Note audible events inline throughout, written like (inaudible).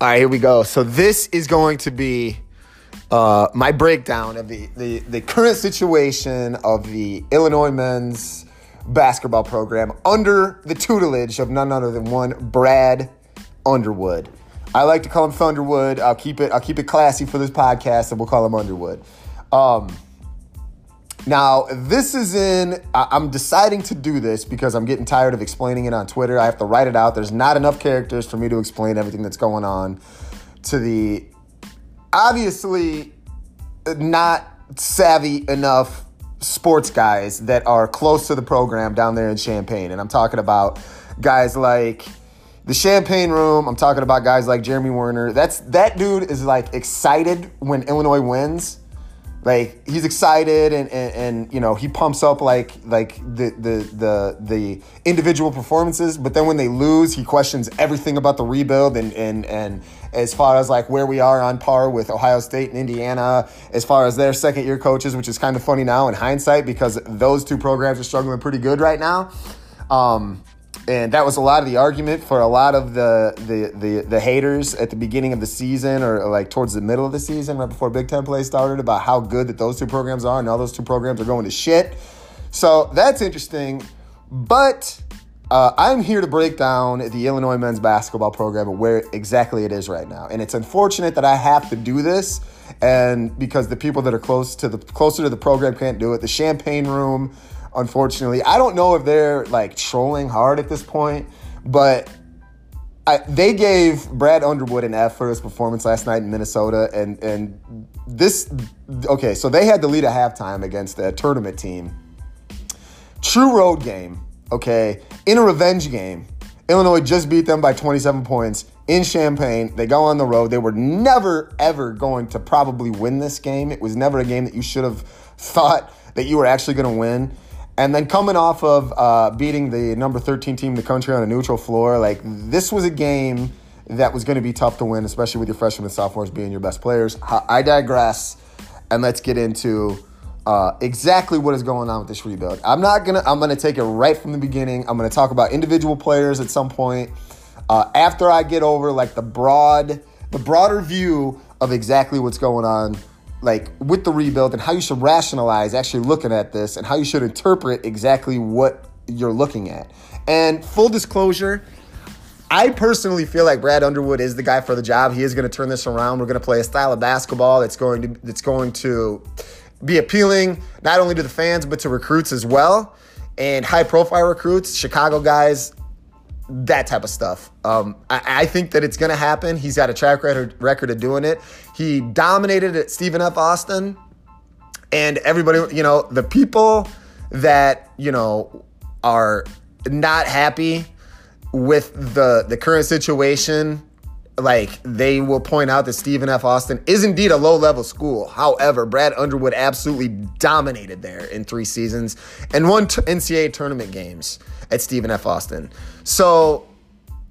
All right, here we go. So this is going to be uh, my breakdown of the, the, the current situation of the Illinois men's basketball program under the tutelage of none other than one Brad Underwood. I like to call him Thunderwood. I'll keep it I'll keep it classy for this podcast, and we'll call him Underwood. Um, now, this is in, I'm deciding to do this because I'm getting tired of explaining it on Twitter. I have to write it out. There's not enough characters for me to explain everything that's going on to the obviously not savvy enough sports guys that are close to the program down there in Champaign. And I'm talking about guys like the Champaign Room. I'm talking about guys like Jeremy Werner. That's that dude is like excited when Illinois wins like he's excited and, and, and, you know he pumps up like like the, the the the individual performances but then when they lose he questions everything about the rebuild and and and as far as like where we are on par with ohio state and indiana as far as their second year coaches which is kind of funny now in hindsight because those two programs are struggling pretty good right now. Um, and that was a lot of the argument for a lot of the, the the the haters at the beginning of the season or like towards the middle of the season right before Big Ten play started about how good that those two programs are and all those two programs are going to shit. So that's interesting, but uh, I'm here to break down the Illinois men's basketball program and where exactly it is right now. And it's unfortunate that I have to do this, and because the people that are close to the closer to the program can't do it. The Champaign Room unfortunately. I don't know if they're like trolling hard at this point, but I, they gave Brad Underwood an F for his performance last night in Minnesota, and and this okay, so they had to lead at halftime against a tournament team. True road game, okay, in a revenge game. Illinois just beat them by 27 points in Champaign. They go on the road. They were never ever going to probably win this game. It was never a game that you should have thought that you were actually going to win. And then coming off of uh, beating the number 13 team in the country on a neutral floor, like this was a game that was going to be tough to win, especially with your freshmen and sophomores being your best players. I digress, and let's get into uh, exactly what is going on with this rebuild. I'm not gonna. I'm gonna take it right from the beginning. I'm gonna talk about individual players at some point uh, after I get over like the broad, the broader view of exactly what's going on like with the rebuild and how you should rationalize actually looking at this and how you should interpret exactly what you're looking at. And full disclosure, I personally feel like Brad Underwood is the guy for the job. He is going to turn this around. We're going to play a style of basketball that's going to that's going to be appealing not only to the fans but to recruits as well. And high profile recruits, Chicago guys, that type of stuff. Um, I, I, think that it's going to happen. He's got a track record, record of doing it. He dominated at Stephen F. Austin, and everybody, you know, the people that you know are not happy with the the current situation. Like they will point out that Stephen F. Austin is indeed a low level school. However, Brad Underwood absolutely dominated there in three seasons and won t- NCAA tournament games at Stephen F. Austin. So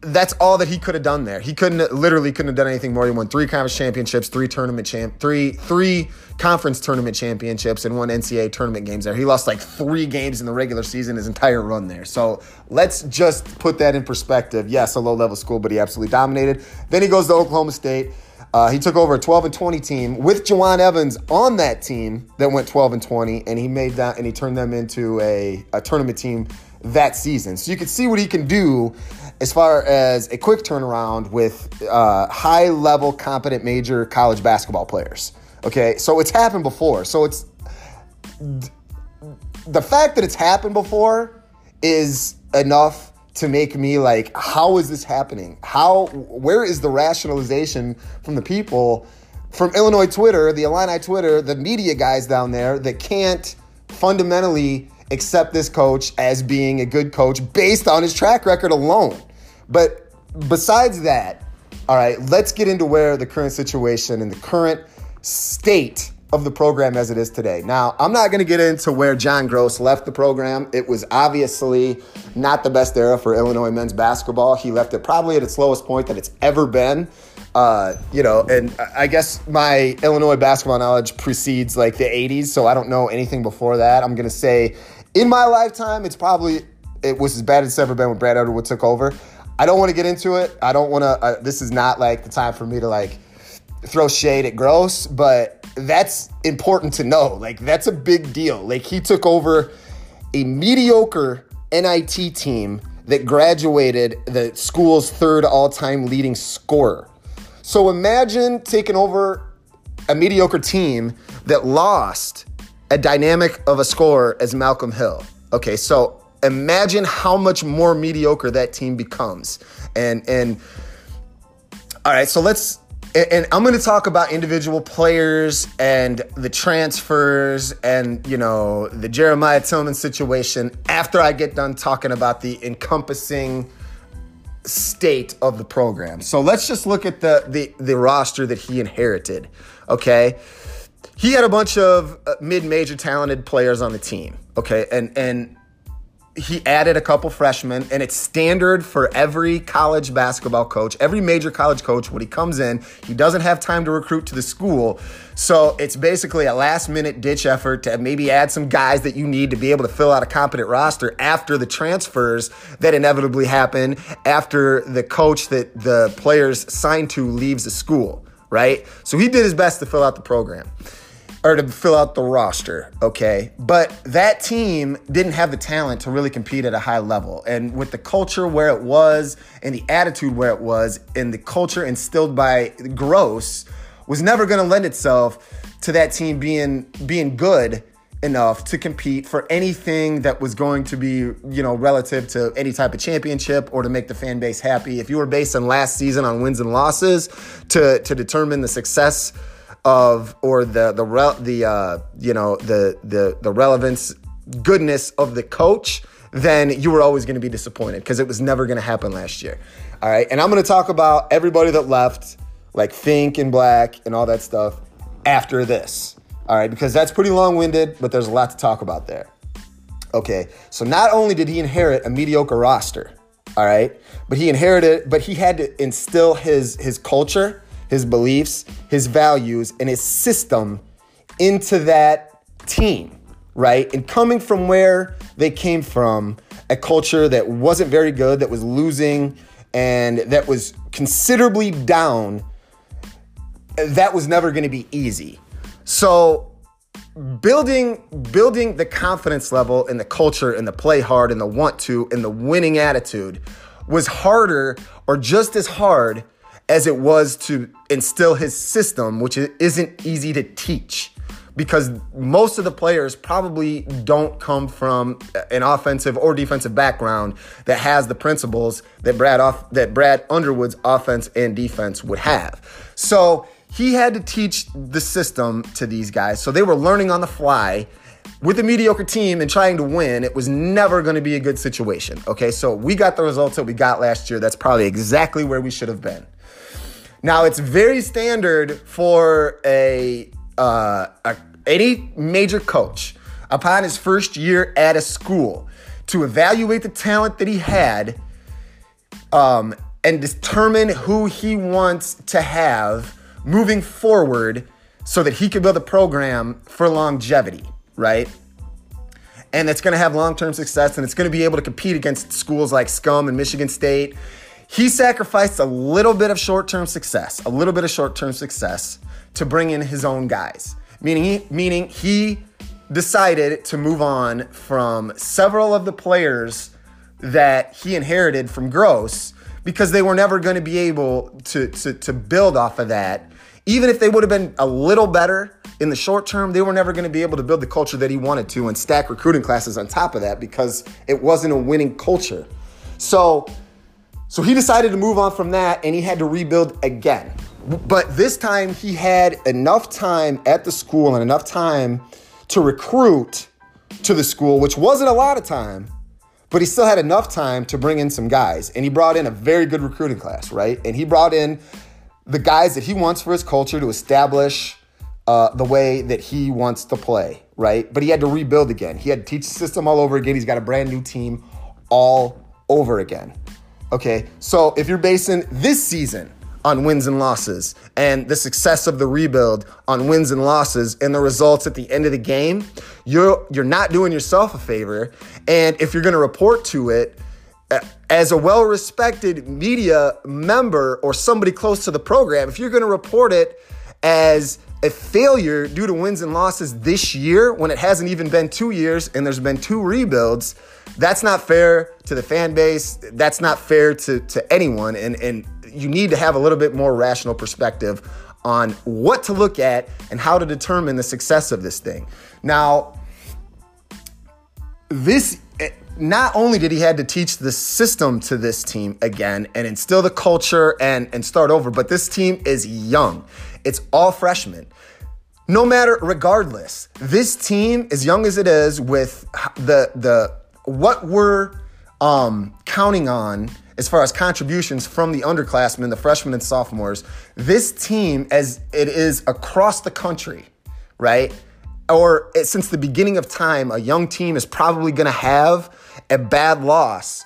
that's all that he could have done there. He couldn't literally couldn't have done anything more. He won three conference championships, three tournament champ, three three conference tournament championships, and one NCAA tournament games there. He lost like three games in the regular season his entire run there. So let's just put that in perspective. Yes, a low level school, but he absolutely dominated. Then he goes to Oklahoma State. Uh, he took over a 12 and 20 team with Jawun Evans on that team that went 12 and 20, and he made that and he turned them into a, a tournament team that season. So you can see what he can do as far as a quick turnaround with uh, high level, competent major college basketball players. Okay, so it's happened before. So it's the fact that it's happened before is enough to make me like, how is this happening? How, where is the rationalization from the people from Illinois Twitter, the Illini Twitter, the media guys down there that can't fundamentally accept this coach as being a good coach based on his track record alone. But besides that, all right, let's get into where the current situation and the current state of the program as it is today. Now, I'm not going to get into where John Groce left the program. It was obviously not the best era for Illinois men's basketball. He left it probably at its lowest point that it's ever been. Uh, you know, and I guess my Illinois basketball knowledge precedes like the 80s, so I don't know anything before that. I'm going to say in my lifetime, it's probably it was as bad as it's ever been when Brad Underwood took over. I don't want to get into it. I don't want to. Uh, this is not like the time for me to like throw shade at Groce, but that's important to know. Like that's a big deal. Like he took over a mediocre NIT team that graduated the school's third all-time leading scorer. So imagine taking over a mediocre team that lost a dynamic of a scorer as Malcolm Hill. Okay, so imagine how much more mediocre that team becomes. And and all right, so let's and I'm going to talk about individual players and the transfers and you know the Jeremiah Tilmon situation after I get done talking about the encompassing state of the program. So let's just look at the the, the roster that he inherited. Okay, he had a bunch of uh, mid-major talented players on the team. Okay, and and he added a couple freshmen, and it's standard for every college basketball coach, every major college coach. When he comes in, he doesn't have time to recruit to the school. So it's basically a last minute ditch effort to maybe add some guys that you need to be able to fill out a competent roster after the transfers that inevitably happen after the coach that the players signed to leaves the school, right? So he did his best to fill out the program or to fill out the roster, okay? But that team didn't have the talent to really compete at a high level. And with the culture where it was and the attitude where it was and the culture instilled by Groce was never going to lend itself to that team being being good enough to compete for anything that was going to be, you know, relative to any type of championship or to make the fan base happy. If you were based on last season on wins and losses to to determine the success of or the the the uh, you know the the the relevance goodness of the coach, then you were always going to be disappointed because it was never going to happen last year. All right, and I'm going to talk about everybody that left, like Fink and Black and all that stuff after this. All right, because that's pretty long winded, but there's a lot to talk about there. Okay, so not only did he inherit a mediocre roster, all right, but he inherited, but he had to instill his his culture his beliefs, his values, and his system into that team, right? And coming from where they came from, a culture that wasn't very good, that was losing, and that was considerably down, that was never going to be easy. So, building building the confidence level and the culture and the play hard and the want to and the winning attitude was harder or just as hard as it was to instill his system, which isn't easy to teach because most of the players probably don't come from an offensive or defensive background that has the principles that Brad off, that Brad Underwood's offense and defense would have. So he had to teach the system to these guys. So they were learning on the fly with a mediocre team and trying to win, it was never going to be a good situation. Okay, so we got the results that we got last year. That's probably exactly where we should have been. Now, it's very standard for a, uh, a any major coach upon his first year at a school to evaluate the talent that he had um, and determine who he wants to have moving forward so that he could build a program for longevity, right? And it's going to have long term success and it's going to be able to compete against schools like Scum and Michigan State he sacrificed a little bit of short term success, a little bit of short term success to bring in his own guys. Meaning he, meaning he decided to move on from several of the players that he inherited from Groce because they were never going to be able to, to, to build off of that. Even if they would have been a little better in the short term, they were never going to be able to build the culture that he wanted to and stack recruiting classes on top of that because it wasn't a winning culture. So so he decided to move on from that and he had to rebuild again. But this time he had enough time at the school and enough time to recruit to the school, which wasn't a lot of time, but he still had enough time to bring in some guys. And he brought in a very good recruiting class, right? And he brought in the guys that he wants for his culture to establish uh, the way that he wants to play, right? But he had to rebuild again. He had to teach the system all over again. He's got a brand new team all over again. Okay, so if you're basing this season on wins and losses and the success of the rebuild on wins and losses and the results at the end of the game, you're you're not doing yourself a favor. And if you're going to report to it as a well respected media member or somebody close to the program, if you're going to report it as a failure due to wins and losses this year when it hasn't even been two years and there's been two rebuilds, that's not fair to the fan base. That's not fair to, to anyone. And, and you need to have a little bit more rational perspective on what to look at and how to determine the success of this thing. Now, this not only did he had to teach the system to this team again and instill the culture and, and start over, but this team is young. It's all freshmen. No matter, regardless, this team, as young as it is, with the the what we're um, counting on as far as contributions from the underclassmen, the freshmen and sophomores, this team, as it is across the country, right? Or since the beginning of time, a young team is probably going to have a bad loss,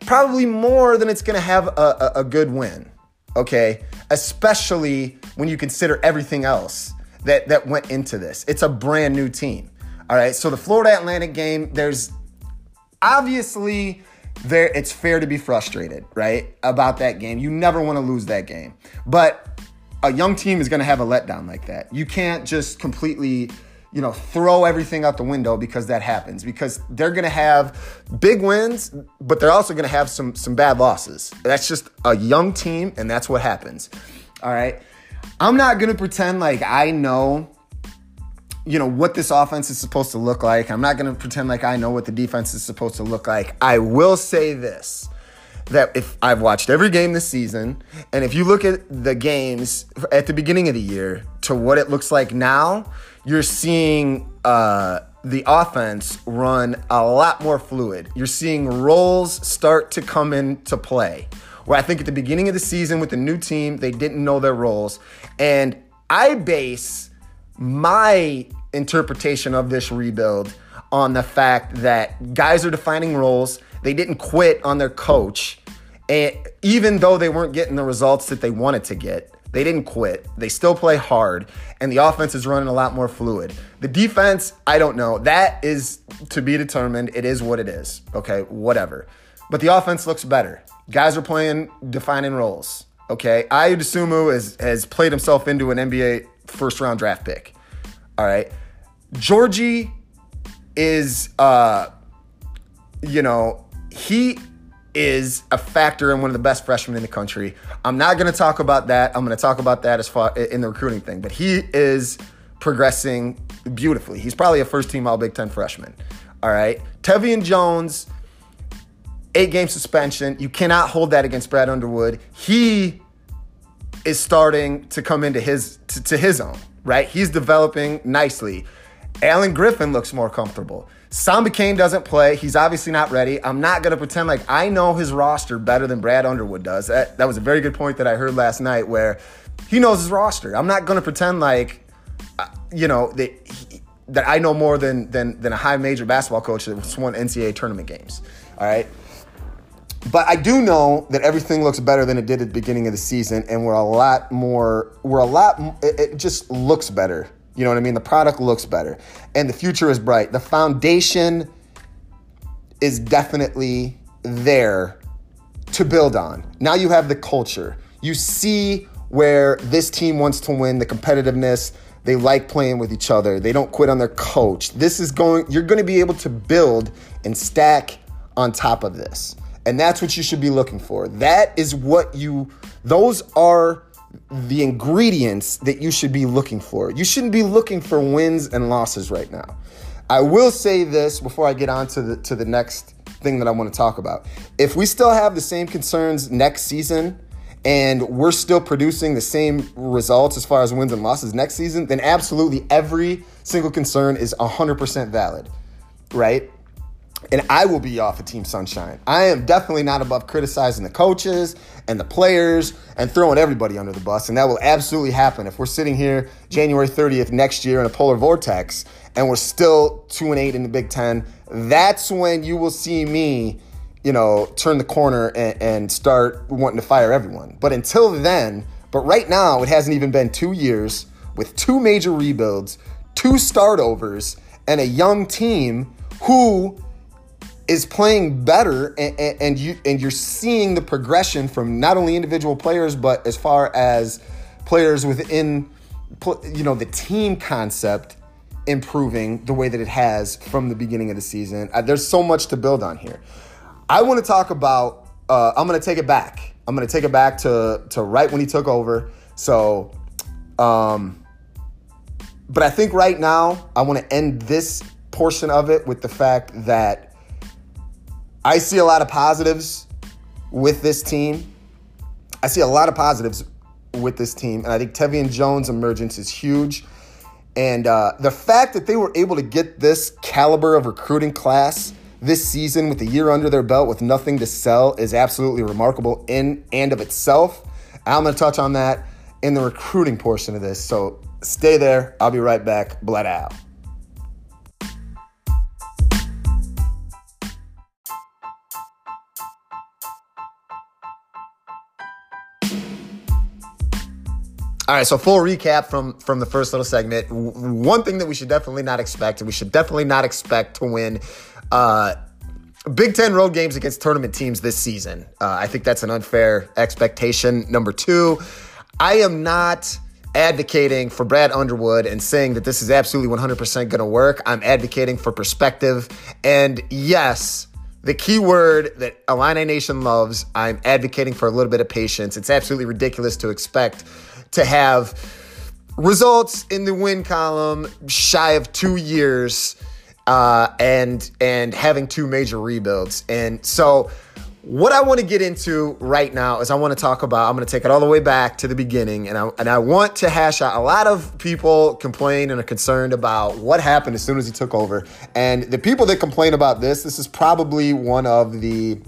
probably more than it's going to have a, a, a good win. Okay, especially when you consider everything else that that went into this. It's a brand new team. All right, so the Florida Atlantic game, there's obviously there it's fair to be frustrated, right? About that game. You never want to lose that game. But a young team is going to have a letdown like that. You can't just completely you know, throw everything out the window because that happens. Because they're going to have big wins, but they're also going to have some some bad losses. That's just a young team, and that's what happens. All right. I'm not going to pretend like I know, you know, what this offense is supposed to look like. I'm not going to pretend like I know what the defense is supposed to look like. I will say this that if I've watched every game this season, and if you look at the games at the beginning of the year to what it looks like now, you're seeing uh, the offense run a lot more fluid. You're seeing roles start to come into play. Where I think at the beginning of the season with the new team, they didn't know their roles. And I base my interpretation of this rebuild on the fact that guys are defining roles. They didn't quit on their coach. And even though they weren't getting the results that they wanted to get, they didn't quit. They still play hard, and the offense is running a lot more fluid. The defense, I don't know. That is to be determined. It is what it is. Okay, whatever. But the offense looks better. Guys are playing defining roles. Okay, Ayo Dosunmu has, has played himself into an NBA first round draft pick. All right, Giorgi is, uh, you know, he is a factor in one of the best freshmen in the country. I'm not going to talk about that. I'm going to talk about that as far in the recruiting thing, but he is progressing beautifully. He's probably a first team All Big Ten freshman. All right. Tevian Jones, eight game suspension. You cannot hold that against Brad Underwood. He is starting to come into his to, to his own, right? He's developing nicely. Alan Griffin looks more comfortable. Samba Kane doesn't play. He's obviously not ready. I'm not going to pretend like I know his roster better than Brad Underwood does. That, that was a very good point that I heard last night where he knows his roster. I'm not going to pretend like, uh, you know, that, he, that I know more than, than, than a high major basketball coach that's won NCAA tournament games. All right. But I do know that everything looks better than it did at the beginning of the season, and we're a lot more, we're a lot, it, it just looks better you know what I mean? The product looks better and the future is bright. The foundation is definitely there to build on. Now you have the culture. You see where this team wants to win, the competitiveness. They like playing with each other. They don't quit on their coach. This is going, you're going to be able to build and stack on top of this. And that's what you should be looking for. That is what you, those are the ingredients that you should be looking for. You shouldn't be looking for wins and losses right now. I will say this before I get on to the to the next thing that I want to talk about. If we still have the same concerns next season and we're still producing the same results as far as wins and losses next season, then absolutely every single concern is 100% valid, right? And I will be off of Team Sunshine. I am definitely not above criticizing the coaches and the players and throwing everybody under the bus. And that will absolutely happen if we're sitting here January 30th next year in a polar vortex and we're still two and eight in the Big Ten. That's when you will see me, you know, turn the corner and, and start wanting to fire everyone. But until then, but right now, it hasn't even been two years with two major rebuilds, two start overs, and a young team who is playing better and, and, you and you're seeing the progression from not only individual players but as far as players within you know the team concept improving the way that it has from the beginning of the season. Uh, there's so much to build on here. I want to talk about. Uh, I'm going to take it back. I'm going to take it back to to right when he took over. So, um, but I think right now I want to end this portion of it with the fact that I see a lot of positives with this team. I see a lot of positives with this team, and I think Tevian Jones' emergence is huge. And uh, the fact that they were able to get this caliber of recruiting class this season with a year under their belt with nothing to sell is absolutely remarkable in and of itself. I'm going to touch on that in the recruiting portion of this. So stay there. I'll be right back. Blood out. All right, so full recap from from the first little segment. One thing that we should definitely not expect, and we should definitely not expect to win uh, Big Ten road games against tournament teams this season. Uh, I think that's an unfair expectation. Number two, I am not advocating for Brad Underwood and saying that this is absolutely 100% going to work. I'm advocating for perspective. And yes, the key word that Illini Nation loves, I'm advocating for a little bit of patience. It's absolutely ridiculous to expect to have results in the win column shy of two years uh, and and having two major rebuilds. And so what I want to get into right now is I want to talk about, I'm going to take it all the way back to the beginning, and I, and I want to hash out a lot of people complain and are concerned about what happened as soon as he took over. And the people that complain about this, this is probably one of the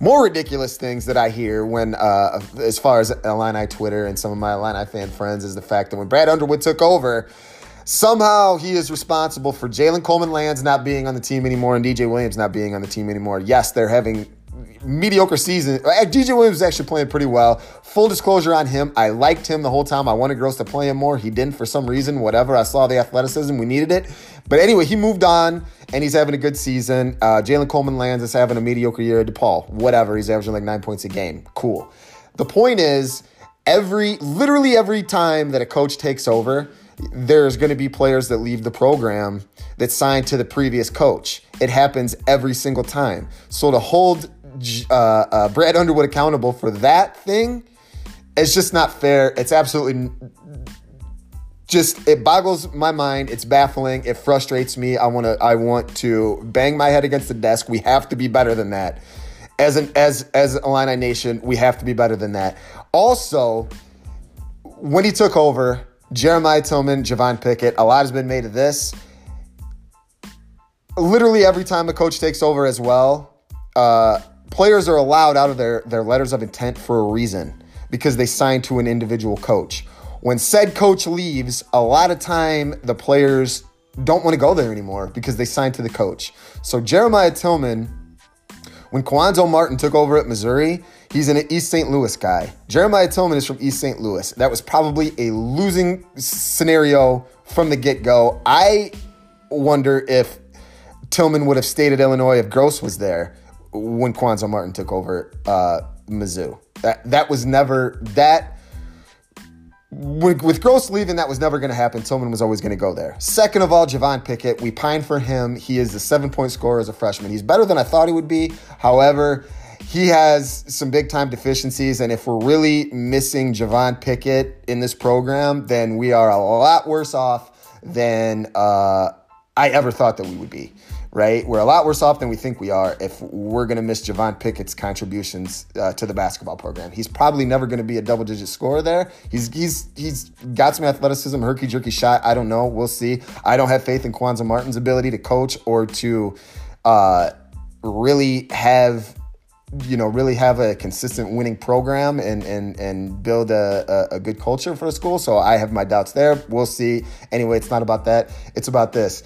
more ridiculous things that I hear when, uh, as far as Illini Twitter and some of my Illini fan friends, is the fact that when Brad Underwood took over, somehow he is responsible for Jalen Coleman Lands not being on the team anymore and DJ Williams not being on the team anymore. Yes, they're having mediocre season. Uh, DJ Williams is actually playing pretty well. Full disclosure on him, I liked him the whole time. I wanted Groce to play him more. He didn't for some reason. Whatever. I saw the athleticism. We needed it. But anyway, he moved on and he's having a good season. Uh, Jalen Coleman Lands is having a mediocre year. At DePaul, whatever. He's averaging like nine points a game. Cool. The point is, every literally every time that a coach takes over, there's going to be players that leave the program that signed to the previous coach. It happens every single time. So to hold uh, uh, Brad Underwood accountable for that thing it's just not fair. It's absolutely just it boggles my mind. It's baffling. It frustrates me. I want to I want to bang my head against the desk. We have to be better than that. As an as as Illini Nation, we have to be better than that. Also, when he took over, Jeremiah Tilmon, Javon Pickett, a lot has been made of this. Literally every time a coach takes over as well, uh, players are allowed out of their, their letters of intent for a reason because they signed to an individual coach when said coach leaves, a lot of time the players don't want to go there anymore because they signed to the coach. So Jeremiah Tilmon, when Cuonzo Martin took over at Missouri, he's an East St. Louis guy. Jeremiah Tilmon is from East St. Louis. That was probably a losing scenario from the get go. I wonder if Tilmon would have stayed at Illinois if Groce was there when Cuonzo Martin took over uh, Mizzou. That that was never that with, with Groce leaving, that was never going to happen. Tilmon was always going to go there. Second of all, Javon Pickett, we pine for him. He is a seven point scorer as a freshman. He's better than I thought he would be. However, he has some big time deficiencies. And if we're really missing Javon Pickett in this program, then we are a lot worse off than uh, I ever thought that we would be right? We're a lot worse off than we think we are if we're going to miss Javon Pickett's contributions uh, to the basketball program. He's probably never going to be a double digit scorer there. He's he's he's got some athleticism, herky jerky shot. I don't know. We'll see. I don't have faith in Cuonzo Martin's ability to coach or to uh, really have you know really have a consistent winning program and and and build a, a, a good culture for the school. So I have my doubts there. We'll see. Anyway, it's not about that. It's about this.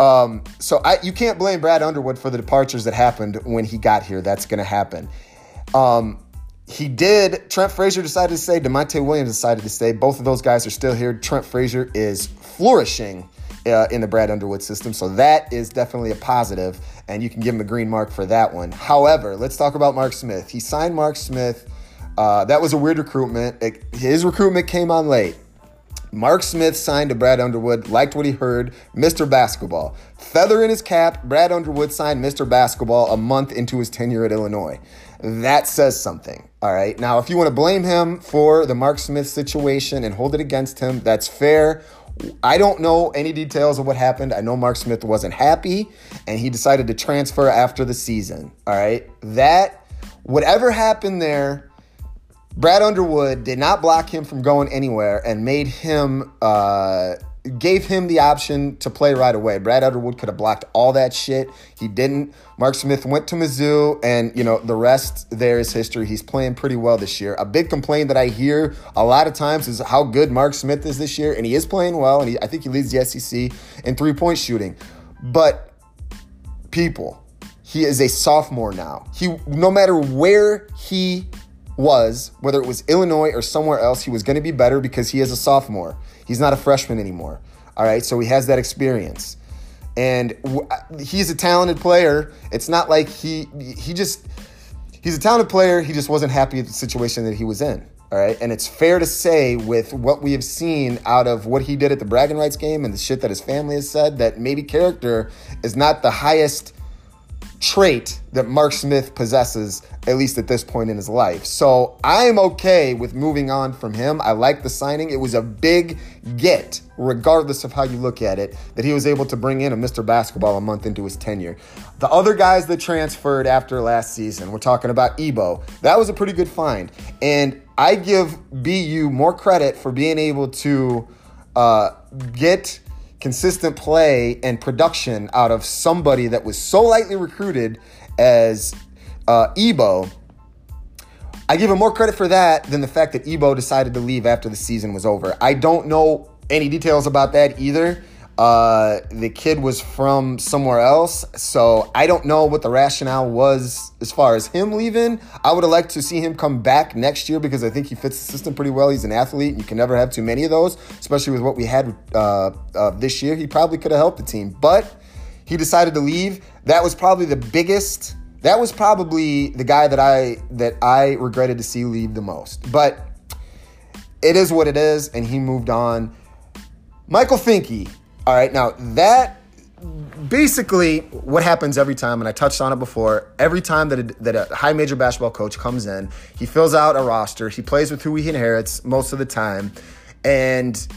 Um, so I, you can't blame Brad Underwood for the departures that happened when he got here. That's going to happen. Um, he did. Trent Frazier decided to stay. Da'Monte Williams decided to stay. Both of those guys are still here. Trent Frazier is flourishing uh, in the Brad Underwood system. So that is definitely a positive, and you can give him a green mark for that one. However, let's talk about Mark Smith. He signed Mark Smith. Uh, that was a weird recruitment. It, his recruitment came on late. Mark Smith signed to Brad Underwood, liked what he heard, Mr. Basketball. Feather in his cap, Brad Underwood signed Mr. Basketball a month into his tenure at Illinois. That says something. All right. Now, if you want to blame him for the Mark Smith situation and hold it against him, that's fair. I don't know any details of what happened. I know Mark Smith wasn't happy and he decided to transfer after the season. All right. That, whatever happened there, Brad Underwood did not block him from going anywhere and made him, uh, gave him the option to play right away. Brad Underwood could have blocked all that shit. He didn't. Mark Smith went to Mizzou, and you know the rest there is history. He's playing pretty well this year. A big complaint that I hear a lot of times is how good Mark Smith is this year, and he is playing well, and he, I think he leads the SEC in three point shooting. But people, he is a sophomore now. He no matter where he was, whether it was Illinois or somewhere else, he was going to be better because he is a sophomore. He's not a freshman anymore. All right, so he has that experience. And w- uh, he's a talented player. It's not like he he just he's a talented player. He just wasn't happy with the situation that he was in. All right, and it's fair to say with what we have seen out of what he did at the bragging rights game and the shit that his family has said that maybe character is not the highest trait that Mark Smith possesses, at least at this point in his life. So I'm okay with moving on from him. I like the signing. It was a big get, regardless of how you look at it, that he was able to bring in a Mr. Basketball a month into his tenure. The other guys that transferred after last season, we're talking about Ebo. That was a pretty good find. And I give BU more credit for being able to uh, get consistent play and production out of somebody that was so lightly recruited as uh, Ebo, I give him more credit for that than the fact that Ebo decided to leave after the season was over. I don't know any details about that either. Uh, the kid was from somewhere else, so I don't know what the rationale was as far as him leaving. I would have liked to see him come back next year because I think he fits the system pretty well. He's an athlete, and you can never have too many of those, especially with what we had uh, uh, this year. He probably could have helped the team, but he decided to leave. That was probably the biggest. That was probably the guy that I that I regretted to see leave the most. But it is what it is, and he moved on. Michael Finke all right, now that basically what happens every time, and I touched on it before, every time that a, that a high major basketball coach comes in, he fills out a roster, he plays with who he inherits most of the time, and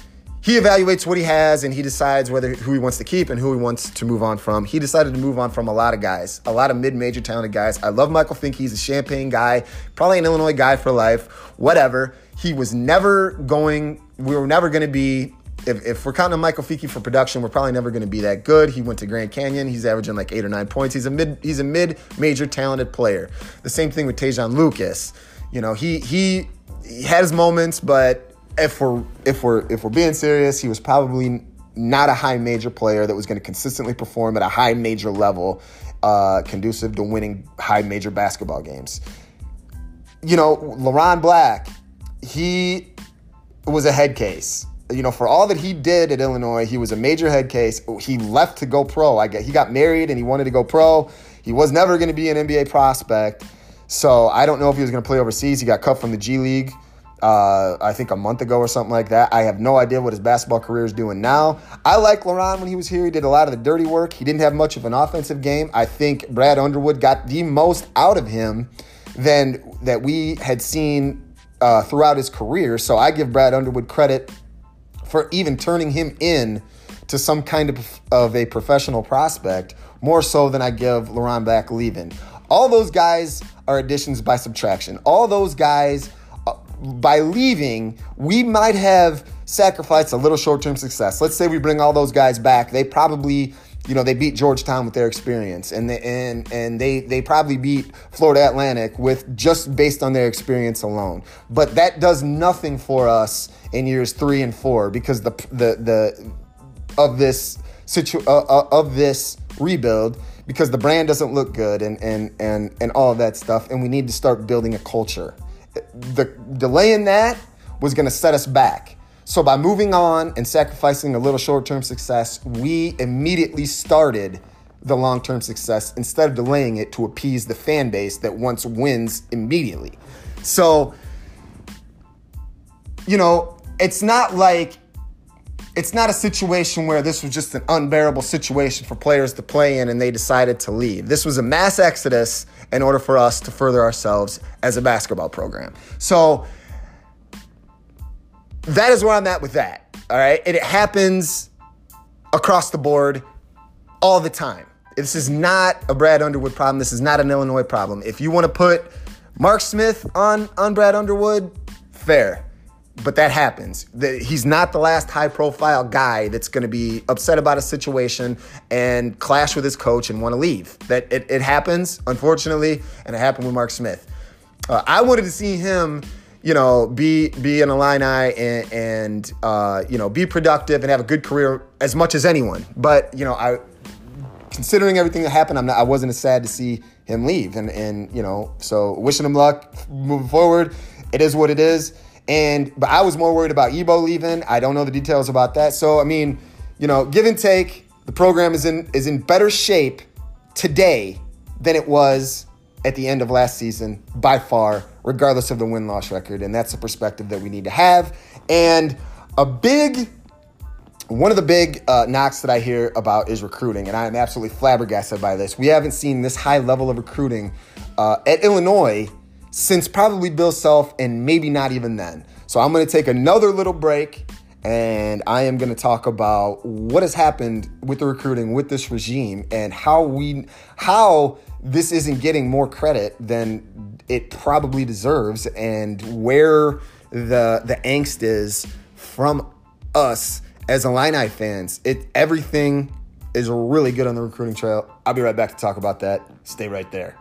he evaluates what he has and he decides whether who he wants to keep and who he wants to move on from. He decided to move on from a lot of guys, a lot of mid-major talented guys. I love Michael Fink. He's a Champaign guy, probably an Illinois guy for life. Whatever. He was never going. We were never going to be if, if we're counting Michael Finke for production, we're probably never going to be that good. He went to Grand Canyon. He's averaging like eight or nine points. He's a mid he's a mid major talented player. The same thing with Te'Jon Lucas. You know, he he he had his moments, but if we're if we're if we're being serious, he was probably not a high major player that was going to consistently perform at a high major level, uh, conducive to winning high major basketball games. You know, Leron Black, he was a head case you know, for all that he did at Illinois, he was a major head case. He left to go pro. I get he got married and he wanted to go pro. He was never going to be an NBA prospect. So I don't know if he was going to play overseas. He got cut from the G League, uh, I think a month ago or something like that. I have no idea what his basketball career is doing now. I like Leron when he was here. He did a lot of the dirty work. He didn't have much of an offensive game. I think Brad Underwood got the most out of him than that we had seen uh, throughout his career. So I give Brad Underwood credit for even turning him in to some kind of, of a professional prospect, more so than I give Leron back leaving. All those guys are additions by subtraction. All those guys, uh, by leaving, we might have sacrificed a little short term success. Let's say we bring all those guys back. They probably you know they beat Georgetown with their experience, and they, and and they they probably beat Florida Atlantic with just based on their experience alone. But that does nothing for us in years three and four because the the the of this situ uh, uh, of this rebuild because the brand doesn't look good and and and and all of that stuff, and we need to start building a culture. The delaying that was going to set us back. So by moving on and sacrificing a little short-term success, we immediately started the long-term success instead of delaying it to appease the fan base that wants wins immediately. So you know, it's not like it's not a situation where this was just an unbearable situation for players to play in and they decided to leave. This was a mass exodus in order for us to further ourselves as a basketball program. So that is where I'm at with that. All right. And it happens across the board all the time. This is not a Brad Underwood problem. This is not an Illinois problem. If you want to put Mark Smith on, on Brad Underwood, fair but that happens. He's not the last high profile guy that's going to be upset about a situation and clash with his coach and want to leave. That it, it, happens, unfortunately, and it happened with Mark Smith. Uh, I wanted to see him, you know, be be an Illini and, and uh, you know be productive and have a good career as much as anyone. But you know, I considering everything that happened, I'm not, I wasn't as sad to see him leave, and and you know, so wishing him luck moving forward. It is what it is. And but I was more worried about Ebo leaving. I don't know the details about that. So I mean, you know, give and take, the program is in is in better shape today than it was at the end of last season by far, regardless of the win loss record. And that's the perspective that we need to have. And a big one of the big uh, knocks that I hear about is recruiting, and I am absolutely flabbergasted by this. We haven't seen this high level of recruiting uh, at Illinois since probably Bill Self and maybe not even then. So I'm going to take another little break and I am going to talk about what has happened with the recruiting with this regime and how we how this isn't getting more credit than it probably deserves and where the the angst is from us as Illini fans. It everything is really good on the recruiting trail. I'll be right back to talk about that. Stay right there.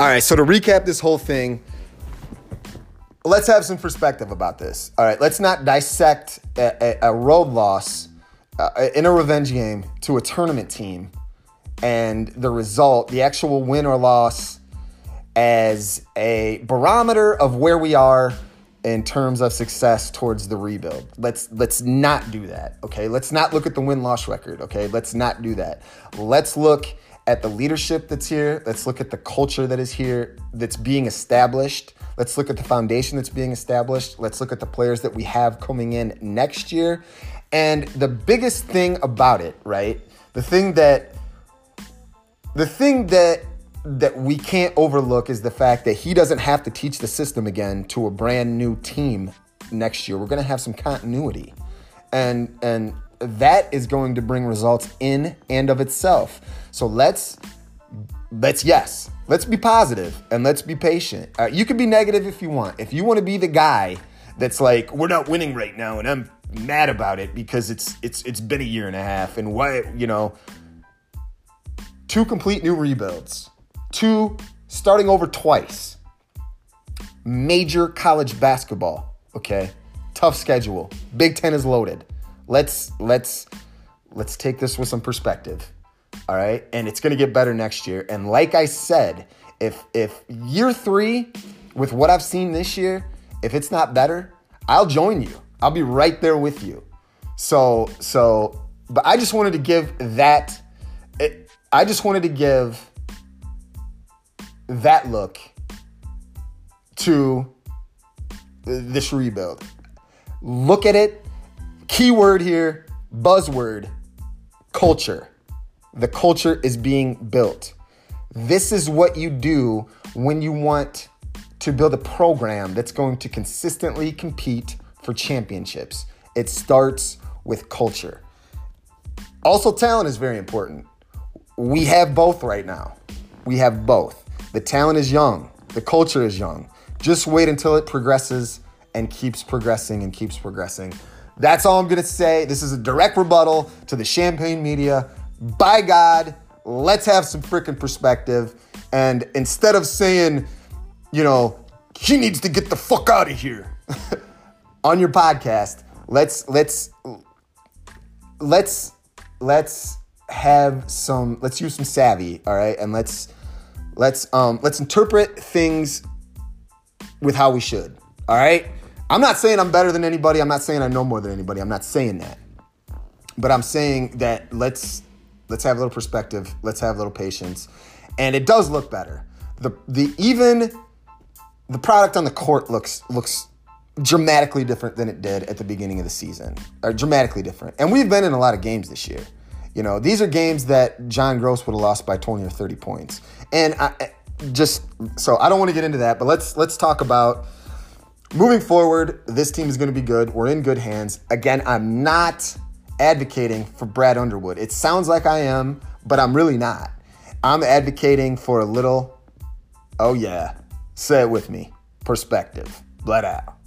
All right, so to recap this whole thing, let's have some perspective about this. All right, let's not dissect a, a, a road loss uh, in a revenge game to a tournament team and the result, the actual win or loss, as a barometer of where we are in terms of success towards the rebuild. Let's let's not do that. Okay, let's not look at the win loss record. Okay, let's not do that. Let's look at the leadership that's here. Let's look at the culture that is here, that's being established. Let's look at the foundation that's being established. Let's look at the players that we have coming in next year. And the biggest thing about it, right? The thing that the thing that that we can't overlook is the fact that he doesn't have to teach the system again to a brand new team next year. We're going to have some continuity. And and that is going to bring results in and of itself. So let's let's yes, let's be positive and let's be patient. Uh, you can be negative if you want. If you want to be the guy that's like, we're not winning right now, and I'm mad about it because it's it's it's been a year and a half, and why you know, two complete new rebuilds, two starting over twice, major college basketball. Okay, tough schedule. Big Ten is loaded let's let's let's take this with some perspective. All right? And it's going to get better next year. And like I said, if if year 3 with what I've seen this year, if it's not better, I'll join you. I'll be right there with you. So so but I just wanted to give that it, I just wanted to give that look to this rebuild. Look at it Keyword here, buzzword, culture. The culture is being built. This is what you do when you want to build a program that's going to consistently compete for championships. It starts with culture. Also, talent is very important. We have both right now. We have both. The talent is young, the culture is young. Just wait until it progresses and keeps progressing and keeps progressing. That's all I'm going to say. This is a direct rebuttal to the Champaign media. By God, let's have some freaking perspective. And instead of saying, you know, he needs to get the fuck out of here (laughs) on your podcast, let's let's let's let's have some let's use some savvy, all right? And let's let's um let's interpret things with how we should. All right? I'm not saying I'm better than anybody. I'm not saying I know more than anybody. I'm not saying that. But I'm saying that let's let's have a little perspective. Let's have a little patience. And it does look better. The the even the product on the court looks looks dramatically different than it did at the beginning of the season. Or dramatically different. And we've been in a lot of games this year. You know, these are games that John Groce would have lost by 20 or 30 points. And I, just so I don't want to get into that, but let's let's talk about moving forward. This team is going to be good. We're in good hands. Again, I'm not advocating for Brad Underwood. It sounds like I am, but I'm really not. I'm advocating for a little, oh yeah, say it with me, perspective. Let out.